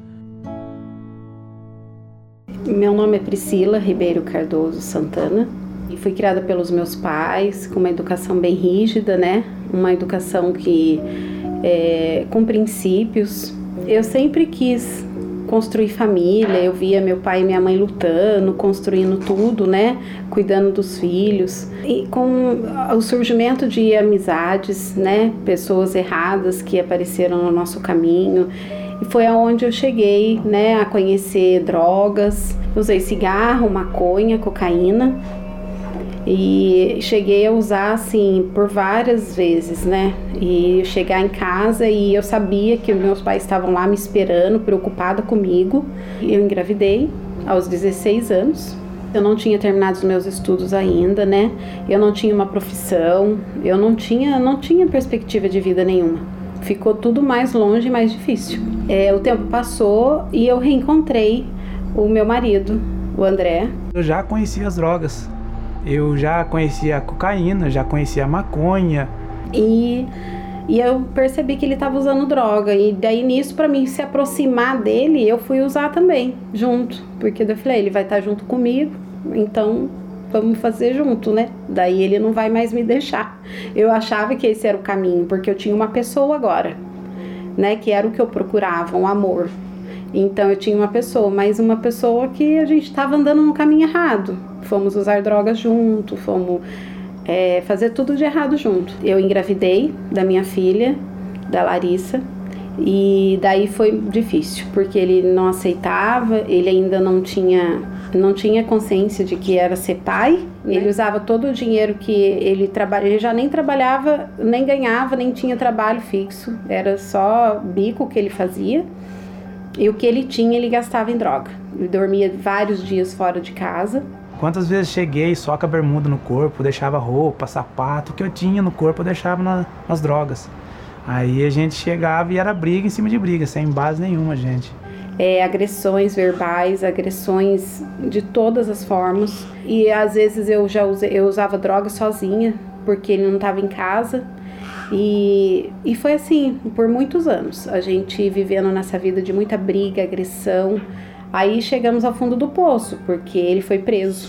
Meu nome é Priscila Ribeiro Cardoso Santana e fui criada pelos meus pais com uma educação bem rígida, né? Uma educação que é, com princípios. Eu sempre quis construir família, eu via meu pai e minha mãe lutando, construindo tudo, né? Cuidando dos filhos. E com o surgimento de amizades, né? Pessoas erradas que apareceram no nosso caminho. E foi aonde eu cheguei, né, a conhecer drogas. Usei cigarro, maconha, cocaína. E cheguei a usar assim por várias vezes, né? E chegar em casa e eu sabia que meus pais estavam lá me esperando, preocupada comigo. Eu engravidei aos 16 anos. Eu não tinha terminado os meus estudos ainda, né? Eu não tinha uma profissão, eu não tinha, não tinha perspectiva de vida nenhuma. Ficou tudo mais longe e mais difícil. É, o tempo passou e eu reencontrei o meu marido, o André. Eu já conhecia as drogas. Eu já conhecia a cocaína, já conhecia a maconha. E, e eu percebi que ele estava usando droga. E daí nisso, para mim se aproximar dele, eu fui usar também, junto. Porque eu falei, ele vai estar tá junto comigo, então vamos fazer junto, né? Daí ele não vai mais me deixar. Eu achava que esse era o caminho, porque eu tinha uma pessoa agora, né? Que era o que eu procurava, um amor. Então eu tinha uma pessoa, mas uma pessoa que a gente estava andando no caminho errado fomos usar drogas junto, fomos é, fazer tudo de errado junto. Eu engravidei da minha filha, da Larissa, e daí foi difícil, porque ele não aceitava, ele ainda não tinha não tinha consciência de que era ser pai. Né? Ele usava todo o dinheiro que ele trabalha, ele já nem trabalhava, nem ganhava, nem tinha trabalho fixo, era só bico que ele fazia. E o que ele tinha, ele gastava em droga. Ele dormia vários dias fora de casa Quantas vezes cheguei só com a bermuda no corpo, deixava roupa, sapato, que eu tinha no corpo eu deixava na, nas drogas. Aí a gente chegava e era briga em cima de briga, sem base nenhuma, gente. É, agressões verbais, agressões de todas as formas. E às vezes eu já usei, eu usava droga sozinha, porque ele não estava em casa. E, e foi assim por muitos anos. A gente vivendo nessa vida de muita briga, agressão. Aí chegamos ao fundo do poço, porque ele foi preso.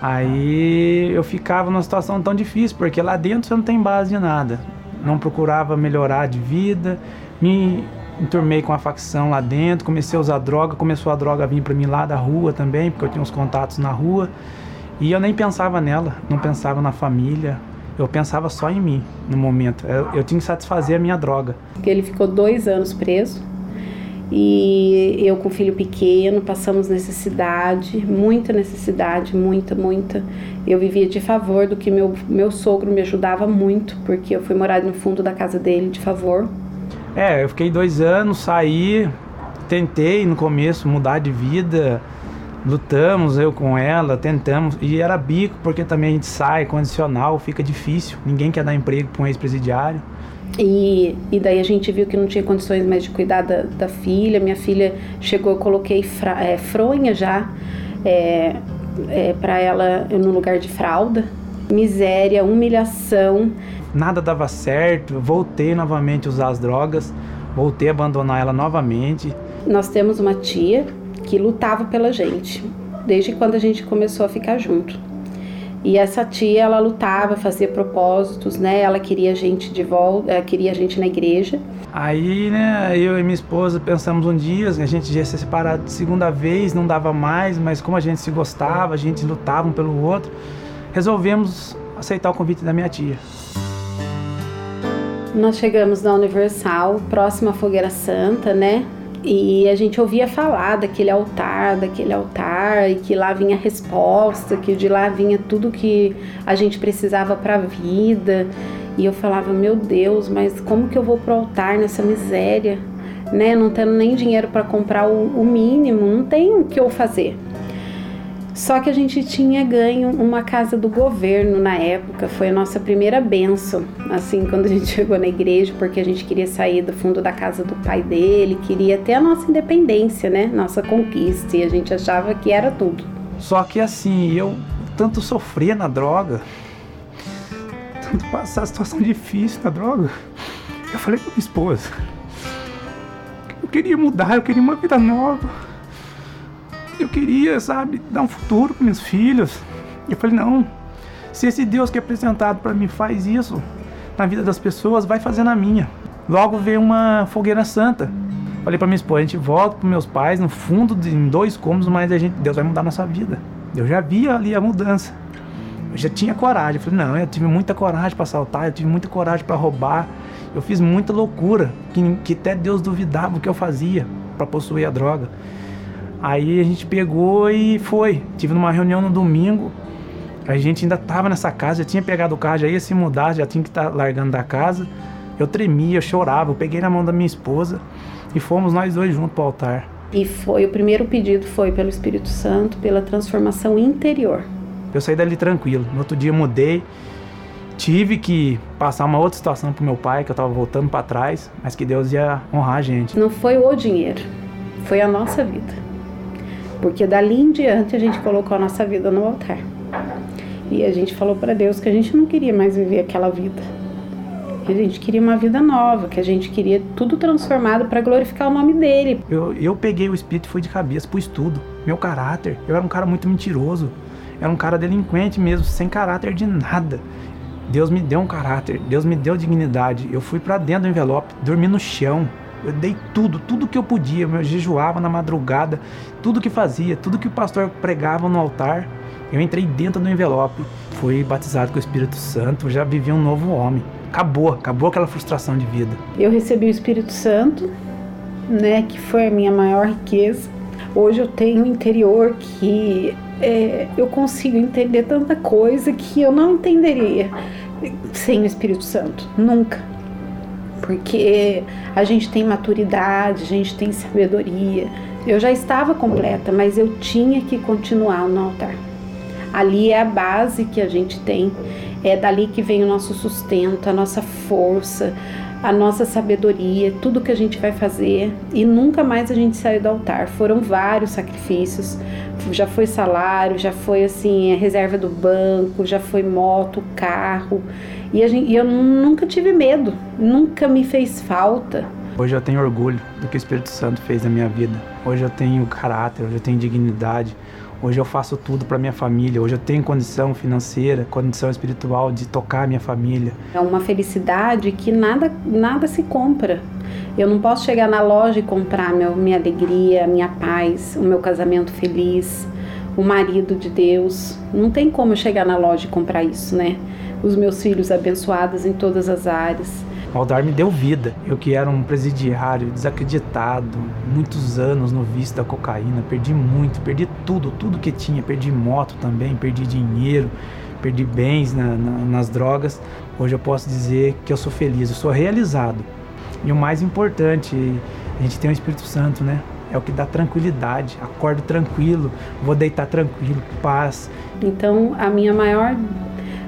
Aí eu ficava numa situação tão difícil, porque lá dentro você não tem base de nada. Não procurava melhorar de vida, me enturmei com a facção lá dentro, comecei a usar droga, começou a droga a vir para mim lá da rua também, porque eu tinha uns contatos na rua. E eu nem pensava nela, não pensava na família, eu pensava só em mim no momento. Eu, eu tinha que satisfazer a minha droga. Ele ficou dois anos preso e eu com filho pequeno passamos necessidade, muita necessidade, muita, muita. Eu vivia de favor do que meu, meu sogro me ajudava muito, porque eu fui morar no fundo da casa dele de favor. É, eu fiquei dois anos, saí, tentei no começo mudar de vida, lutamos eu com ela, tentamos, e era bico, porque também a gente sai, condicional, fica difícil, ninguém quer dar emprego para um ex-presidiário. E, e daí a gente viu que não tinha condições mais de cuidar da, da filha. Minha filha chegou, eu coloquei fra, é, fronha já é, é, para ela no lugar de fralda. Miséria, humilhação. Nada dava certo, voltei novamente a usar as drogas, voltei a abandonar ela novamente. Nós temos uma tia que lutava pela gente, desde quando a gente começou a ficar junto. E essa tia, ela lutava, fazia propósitos, né? Ela queria a gente de volta, queria a gente na igreja. Aí, né, eu e minha esposa pensamos um dia, a gente ia se separar de segunda vez, não dava mais, mas como a gente se gostava, a gente lutava um pelo outro, resolvemos aceitar o convite da minha tia. Nós chegamos na Universal, próxima à Fogueira Santa, né? E a gente ouvia falar daquele altar, daquele altar, e que lá vinha a resposta, que de lá vinha tudo que a gente precisava para a vida. E eu falava, meu Deus, mas como que eu vou pro altar nessa miséria? Né? Não tendo nem dinheiro para comprar o, o, mínimo, não tem o que eu fazer. Só que a gente tinha ganho uma casa do governo na época, foi a nossa primeira benção, assim, quando a gente chegou na igreja, porque a gente queria sair do fundo da casa do pai dele, queria ter a nossa independência, né? Nossa conquista, e a gente achava que era tudo. Só que assim, eu tanto sofria na droga, tanto passar situação difícil na droga, eu falei com minha esposa, eu queria mudar, eu queria uma vida nova eu queria, sabe, dar um futuro para meus filhos. Eu falei, não, se esse Deus que é apresentado para mim faz isso na vida das pessoas, vai fazer na minha. Logo veio uma fogueira santa. Falei para minha esposa, a gente volta para meus pais no fundo de, em dois cômodos, mas a gente, Deus vai mudar nossa vida. Eu já via ali a mudança. Eu já tinha coragem. Eu falei, não, eu tive muita coragem para assaltar, eu tive muita coragem para roubar. Eu fiz muita loucura, que, que até Deus duvidava o que eu fazia para possuir a droga. Aí a gente pegou e foi. Tive numa reunião no domingo. A gente ainda tava nessa casa, já tinha pegado o carro, já ia se mudar, já tinha que estar tá largando da casa. Eu tremia, eu chorava, eu peguei na mão da minha esposa e fomos nós dois juntos para o altar. E foi o primeiro pedido foi pelo Espírito Santo, pela transformação interior. Eu saí dali tranquilo. No outro dia mudei. Tive que passar uma outra situação pro meu pai, que eu tava voltando para trás, mas que Deus ia honrar a gente. Não foi o dinheiro, foi a nossa vida. Porque dali em diante a gente colocou a nossa vida no altar. E a gente falou para Deus que a gente não queria mais viver aquela vida. Que a gente queria uma vida nova, que a gente queria tudo transformado para glorificar o nome dele. Eu, eu peguei o espírito e fui de cabeça pro estudo. Meu caráter, eu era um cara muito mentiroso. Era um cara delinquente mesmo, sem caráter de nada. Deus me deu um caráter, Deus me deu dignidade. Eu fui para dentro do envelope, dormi no chão, eu dei tudo, tudo que eu podia. Eu jejuava na madrugada, tudo que fazia, tudo que o pastor pregava no altar. Eu entrei dentro do envelope, fui batizado com o Espírito Santo, já vivi um novo homem. Acabou, acabou aquela frustração de vida. Eu recebi o Espírito Santo, né, que foi a minha maior riqueza. Hoje eu tenho um interior que é, eu consigo entender tanta coisa que eu não entenderia sem o Espírito Santo, nunca porque a gente tem maturidade, a gente tem sabedoria. Eu já estava completa, mas eu tinha que continuar no altar. Ali é a base que a gente tem, é dali que vem o nosso sustento, a nossa força, a nossa sabedoria, tudo que a gente vai fazer e nunca mais a gente saiu do altar. Foram vários sacrifícios, já foi salário, já foi assim, a reserva do banco, já foi moto, carro. E, gente, e eu nunca tive medo, nunca me fez falta. Hoje eu tenho orgulho do que o Espírito Santo fez na minha vida. Hoje eu tenho caráter, hoje eu tenho dignidade. Hoje eu faço tudo para minha família. Hoje eu tenho condição financeira, condição espiritual de tocar a minha família. É uma felicidade que nada, nada se compra. Eu não posso chegar na loja e comprar meu, minha alegria, minha paz, o meu casamento feliz, o marido de Deus. Não tem como eu chegar na loja e comprar isso, né? Os meus filhos abençoados em todas as áreas. Aldar me deu vida. Eu que era um presidiário desacreditado, muitos anos no vício da cocaína, perdi muito, perdi tudo, tudo que tinha, perdi moto também, perdi dinheiro, perdi bens na, na, nas drogas. Hoje eu posso dizer que eu sou feliz, eu sou realizado. E o mais importante, a gente tem o Espírito Santo, né? É o que dá tranquilidade. Acordo tranquilo, vou deitar tranquilo, paz. Então, a minha maior,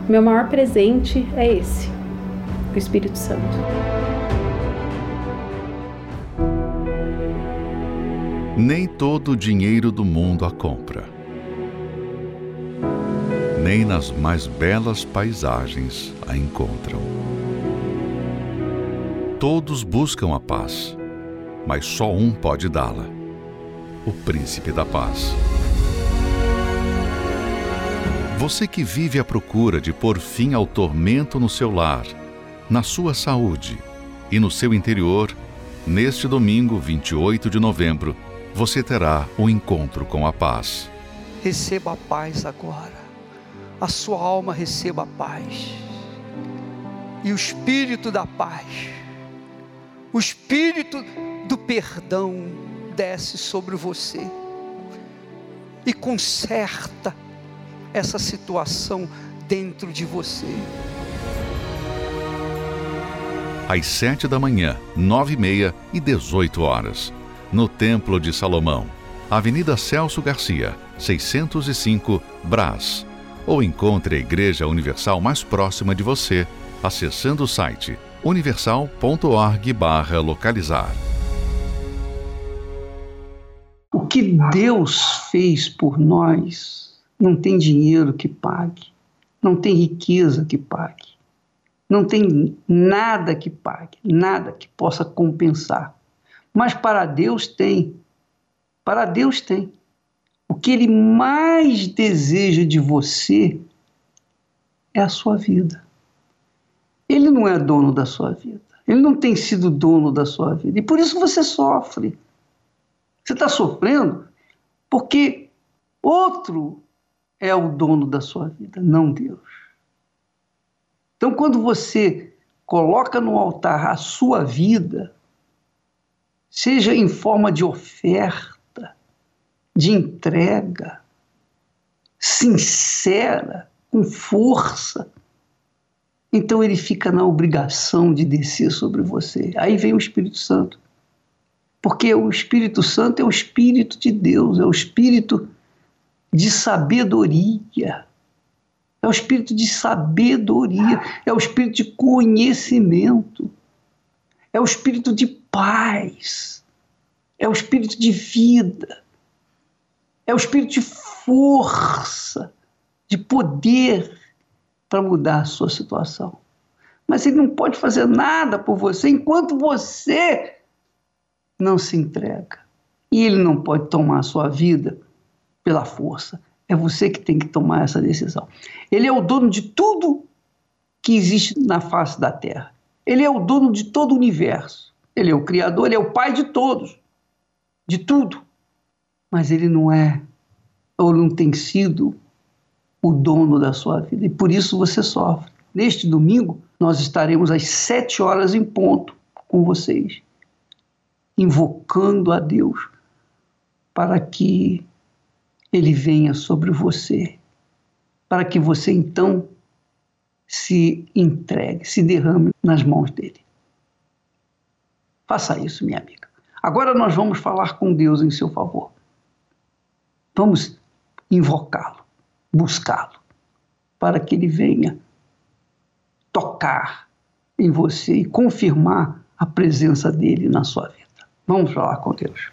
meu maior presente é esse o Espírito Santo. Nem todo o dinheiro do mundo a compra. Nem nas mais belas paisagens a encontram. Todos buscam a paz, mas só um pode dá-la: o Príncipe da Paz. Você que vive à procura de pôr fim ao tormento no seu lar, na sua saúde e no seu interior, neste domingo 28 de novembro, você terá um encontro com a paz. Receba a paz agora. A sua alma receba a paz. E o espírito da paz, o espírito do perdão desce sobre você e conserta essa situação dentro de você às sete da manhã, nove e meia e dezoito horas, no Templo de Salomão, Avenida Celso Garcia, 605, Brás. Ou encontre a Igreja Universal mais próxima de você, acessando o site universal.org/localizar. O que Deus fez por nós não tem dinheiro que pague, não tem riqueza que pague, não tem nada que pague, nada que possa compensar. Mas para Deus tem. Para Deus tem. O que Ele mais deseja de você é a sua vida. Ele não é dono da sua vida. Ele não tem sido dono da sua vida. E por isso você sofre. Você está sofrendo porque outro é o dono da sua vida, não Deus. Então, quando você coloca no altar a sua vida, seja em forma de oferta, de entrega, sincera, com força, então ele fica na obrigação de descer sobre você. Aí vem o Espírito Santo. Porque o Espírito Santo é o Espírito de Deus, é o Espírito de sabedoria. É o Espírito de sabedoria, é o Espírito de conhecimento, é o Espírito de paz, é o Espírito de vida, é o Espírito de força, de poder para mudar a sua situação. Mas ele não pode fazer nada por você enquanto você não se entrega. E ele não pode tomar a sua vida pela força. É você que tem que tomar essa decisão. Ele é o dono de tudo que existe na face da Terra. Ele é o dono de todo o universo. Ele é o Criador, ele é o Pai de todos, de tudo. Mas ele não é, ou não tem sido, o dono da sua vida. E por isso você sofre. Neste domingo, nós estaremos às sete horas em ponto com vocês invocando a Deus para que Ele venha sobre você, para que você então se entregue, se derrame nas mãos dele. Faça isso, minha amiga. Agora nós vamos falar com Deus em seu favor. Vamos invocá-lo, buscá-lo, para que ele venha tocar em você e confirmar a presença dele na sua vida. Vamos falar com Deus.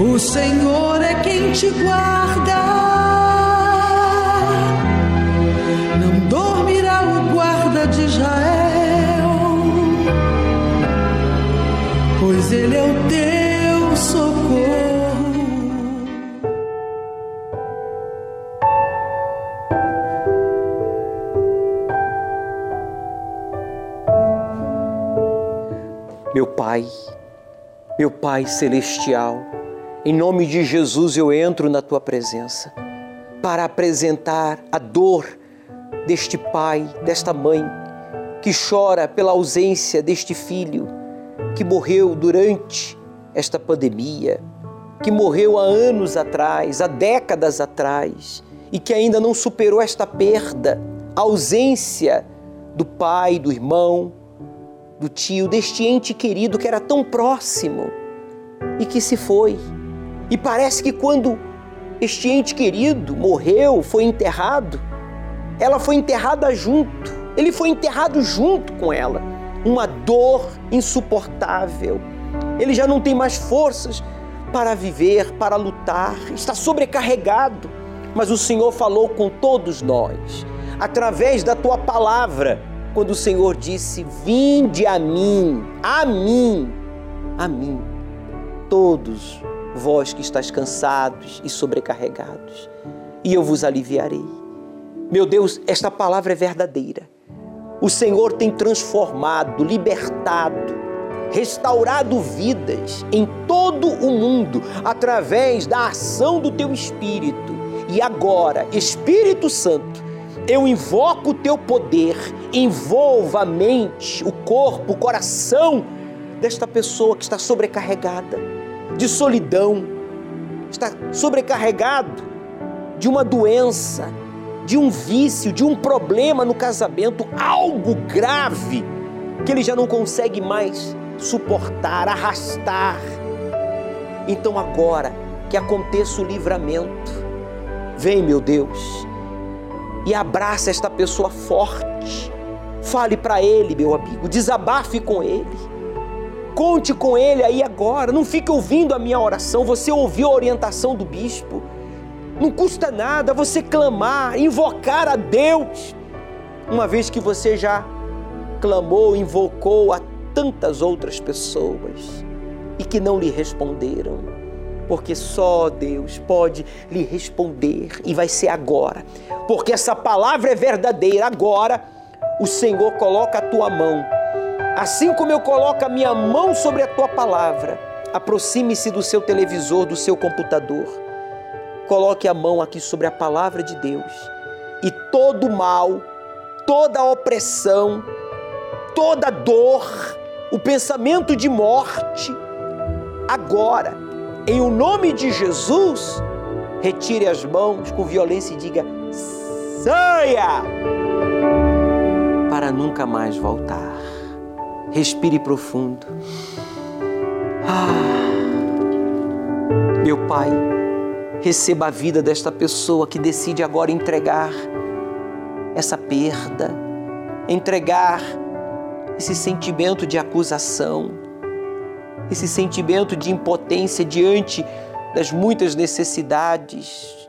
O Senhor é quem te guarda. Não dormirá o guarda de Israel, pois ele é o teu socorro. Meu Pai, meu Pai celestial, em nome de Jesus eu entro na tua presença para apresentar a dor deste pai, desta mãe que chora pela ausência deste filho que morreu durante esta pandemia, que morreu há anos atrás, há décadas atrás e que ainda não superou esta perda, a ausência do pai, do irmão, do tio, deste ente querido que era tão próximo e que se foi e parece que quando este ente querido morreu, foi enterrado, ela foi enterrada junto, ele foi enterrado junto com ela. Uma dor insuportável. Ele já não tem mais forças para viver, para lutar, está sobrecarregado. Mas o Senhor falou com todos nós, através da tua palavra, quando o Senhor disse: Vinde a mim, a mim, a mim, todos vós que estáis cansados e sobrecarregados, e eu vos aliviarei. Meu Deus, esta palavra é verdadeira. O Senhor tem transformado, libertado, restaurado vidas em todo o mundo através da ação do teu Espírito. E agora, Espírito Santo, eu invoco o teu poder, envolva a mente, o corpo, o coração desta pessoa que está sobrecarregada de solidão, está sobrecarregado de uma doença, de um vício, de um problema no casamento, algo grave que ele já não consegue mais suportar, arrastar. Então agora que aconteça o livramento, vem, meu Deus, e abraça esta pessoa forte. Fale para ele, meu amigo, desabafe com ele. Conte com ele aí agora. Não fique ouvindo a minha oração. Você ouviu a orientação do bispo. Não custa nada você clamar, invocar a Deus, uma vez que você já clamou, invocou a tantas outras pessoas e que não lhe responderam. Porque só Deus pode lhe responder e vai ser agora. Porque essa palavra é verdadeira. Agora o Senhor coloca a tua mão. Assim como eu coloco a minha mão sobre a tua palavra, aproxime-se do seu televisor, do seu computador Coloque a mão aqui sobre a palavra de Deus e todo mal, toda opressão, toda dor, o pensamento de morte, agora, em o nome de Jesus, retire as mãos com violência e diga: saia! Para nunca mais voltar. Respire profundo. Ah, meu Pai receba a vida desta pessoa que decide agora entregar essa perda, entregar esse sentimento de acusação, esse sentimento de impotência diante das muitas necessidades,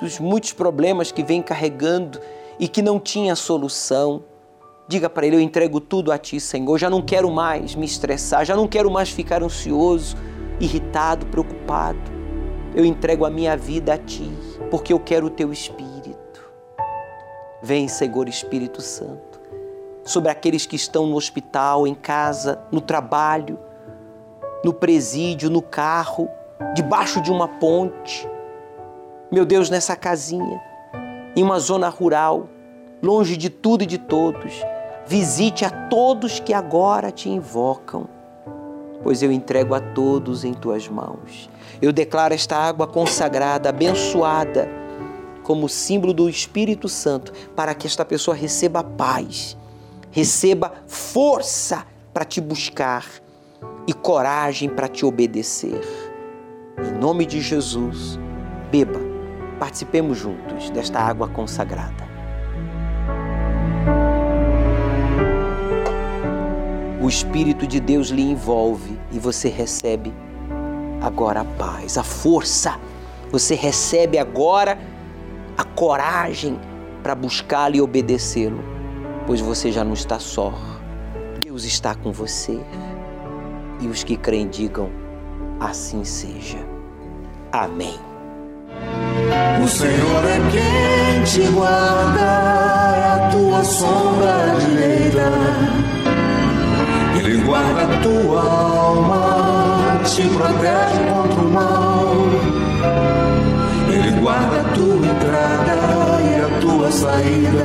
dos muitos problemas que vem carregando e que não tinha solução. Diga para ele: Eu entrego tudo a ti, Senhor. Já não quero mais me estressar, já não quero mais ficar ansioso, irritado, preocupado eu entrego a minha vida a Ti, porque eu quero o Teu Espírito. Vem, Senhor Espírito Santo, sobre aqueles que estão no hospital, em casa, no trabalho, no presídio, no carro, debaixo de uma ponte. Meu Deus, nessa casinha, em uma zona rural, longe de tudo e de todos, visite a todos que agora te invocam, pois eu entrego a todos em tuas mãos. Eu declaro esta água consagrada, abençoada, como símbolo do Espírito Santo, para que esta pessoa receba paz, receba força para te buscar e coragem para te obedecer. Em nome de Jesus, beba, participemos juntos desta água consagrada. O Espírito de Deus lhe envolve e você recebe agora a paz, a força. Você recebe agora a coragem para buscá-lo e obedecê-lo, pois você já não está só. Deus está com você. E os que creem digam: assim seja. Amém. O Senhor é quem te guarda, é a tua sombra direita. Guarda a tua alma te protege contra o mal. Ele guarda a tua entrada e a tua saída,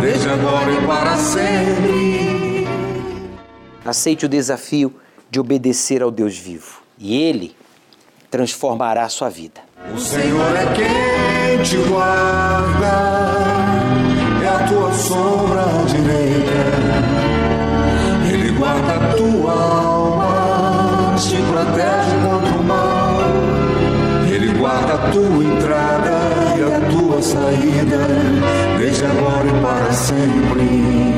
desde agora e para sempre. Aceite o desafio de obedecer ao Deus vivo, e Ele transformará a sua vida. O Senhor é quem te guarda, é a tua sombra direita. Tua alma te protege contra o mal. Ele guarda a tua entrada e a tua saída, desde agora e para sempre.